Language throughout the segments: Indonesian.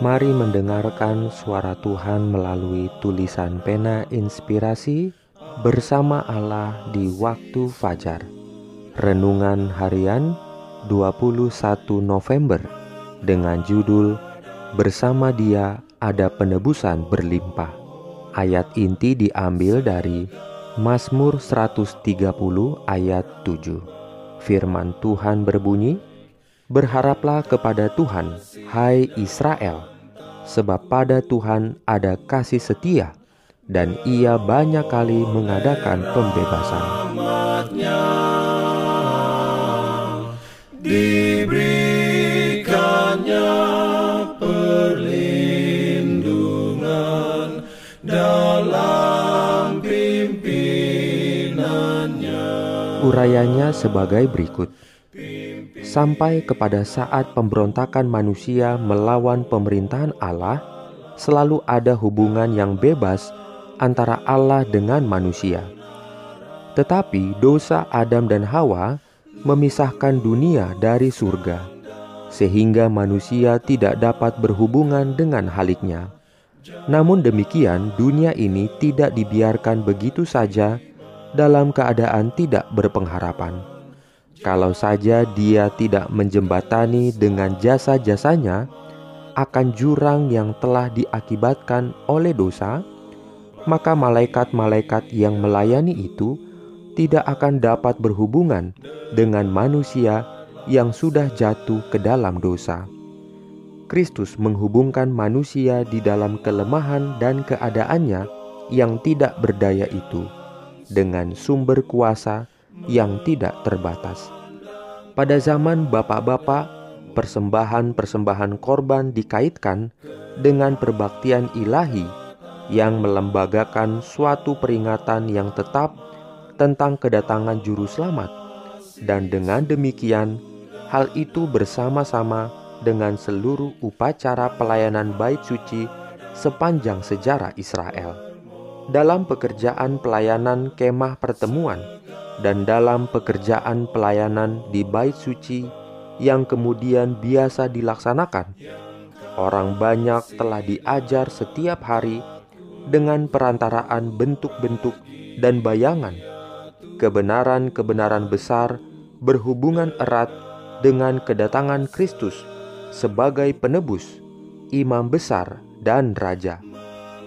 Mari mendengarkan suara Tuhan melalui tulisan pena inspirasi bersama Allah di waktu fajar. Renungan harian 21 November dengan judul Bersama Dia ada penebusan berlimpah. Ayat inti diambil dari Mazmur 130 ayat 7. Firman Tuhan berbunyi, Berharaplah kepada Tuhan, hai Israel, sebab pada Tuhan ada kasih setia, dan Ia banyak kali mengadakan pembebasan. Diberikannya perlindungan dalam pimpinannya. Urayanya sebagai berikut sampai kepada saat pemberontakan manusia melawan pemerintahan Allah, selalu ada hubungan yang bebas antara Allah dengan manusia. Tetapi dosa Adam dan Hawa memisahkan dunia dari surga, sehingga manusia tidak dapat berhubungan dengan haliknya. Namun demikian, dunia ini tidak dibiarkan begitu saja dalam keadaan tidak berpengharapan kalau saja dia tidak menjembatani dengan jasa-jasanya akan jurang yang telah diakibatkan oleh dosa, maka malaikat-malaikat yang melayani itu tidak akan dapat berhubungan dengan manusia yang sudah jatuh ke dalam dosa. Kristus menghubungkan manusia di dalam kelemahan dan keadaannya yang tidak berdaya itu dengan sumber kuasa yang tidak terbatas. Pada zaman bapak-bapak, persembahan-persembahan korban dikaitkan dengan perbaktian ilahi yang melembagakan suatu peringatan yang tetap tentang kedatangan juru selamat. Dan dengan demikian, hal itu bersama-sama dengan seluruh upacara pelayanan bait suci sepanjang sejarah Israel. Dalam pekerjaan pelayanan kemah pertemuan, dan dalam pekerjaan pelayanan di bait suci yang kemudian biasa dilaksanakan. Orang banyak telah diajar setiap hari dengan perantaraan bentuk-bentuk dan bayangan. Kebenaran-kebenaran besar berhubungan erat dengan kedatangan Kristus sebagai penebus, imam besar, dan raja.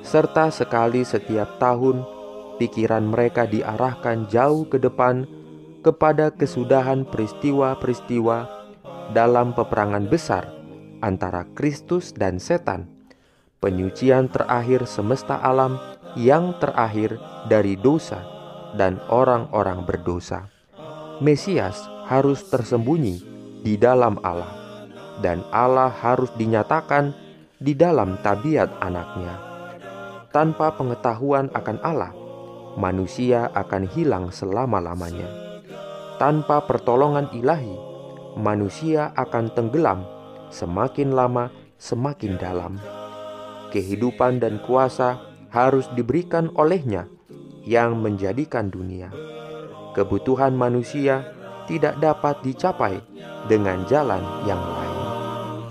Serta sekali setiap tahun pikiran mereka diarahkan jauh ke depan kepada kesudahan peristiwa-peristiwa dalam peperangan besar antara Kristus dan setan, penyucian terakhir semesta alam yang terakhir dari dosa dan orang-orang berdosa. Mesias harus tersembunyi di dalam Allah, dan Allah harus dinyatakan di dalam tabiat anaknya. Tanpa pengetahuan akan Allah, manusia akan hilang selama-lamanya. Tanpa pertolongan ilahi, manusia akan tenggelam semakin lama semakin dalam. Kehidupan dan kuasa harus diberikan olehnya yang menjadikan dunia. Kebutuhan manusia tidak dapat dicapai dengan jalan yang lain.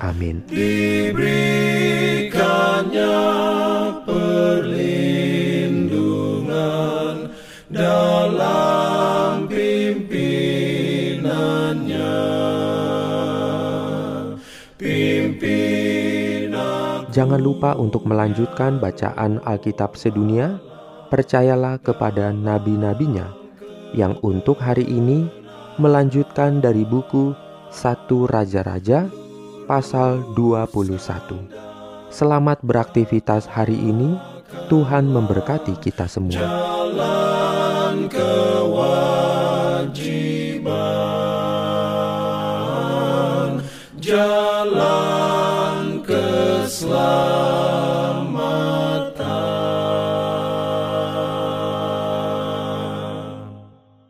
Amin. Diberikannya dalam pimpinannya. Pimpinan Jangan lupa untuk melanjutkan bacaan Alkitab sedunia. Percayalah kepada nabi-nabinya yang untuk hari ini melanjutkan dari buku satu Raja-Raja pasal 21. Selamat beraktivitas hari ini. Tuhan memberkati kita semua. Jalan kewajiban, jalan keselamatan. selalu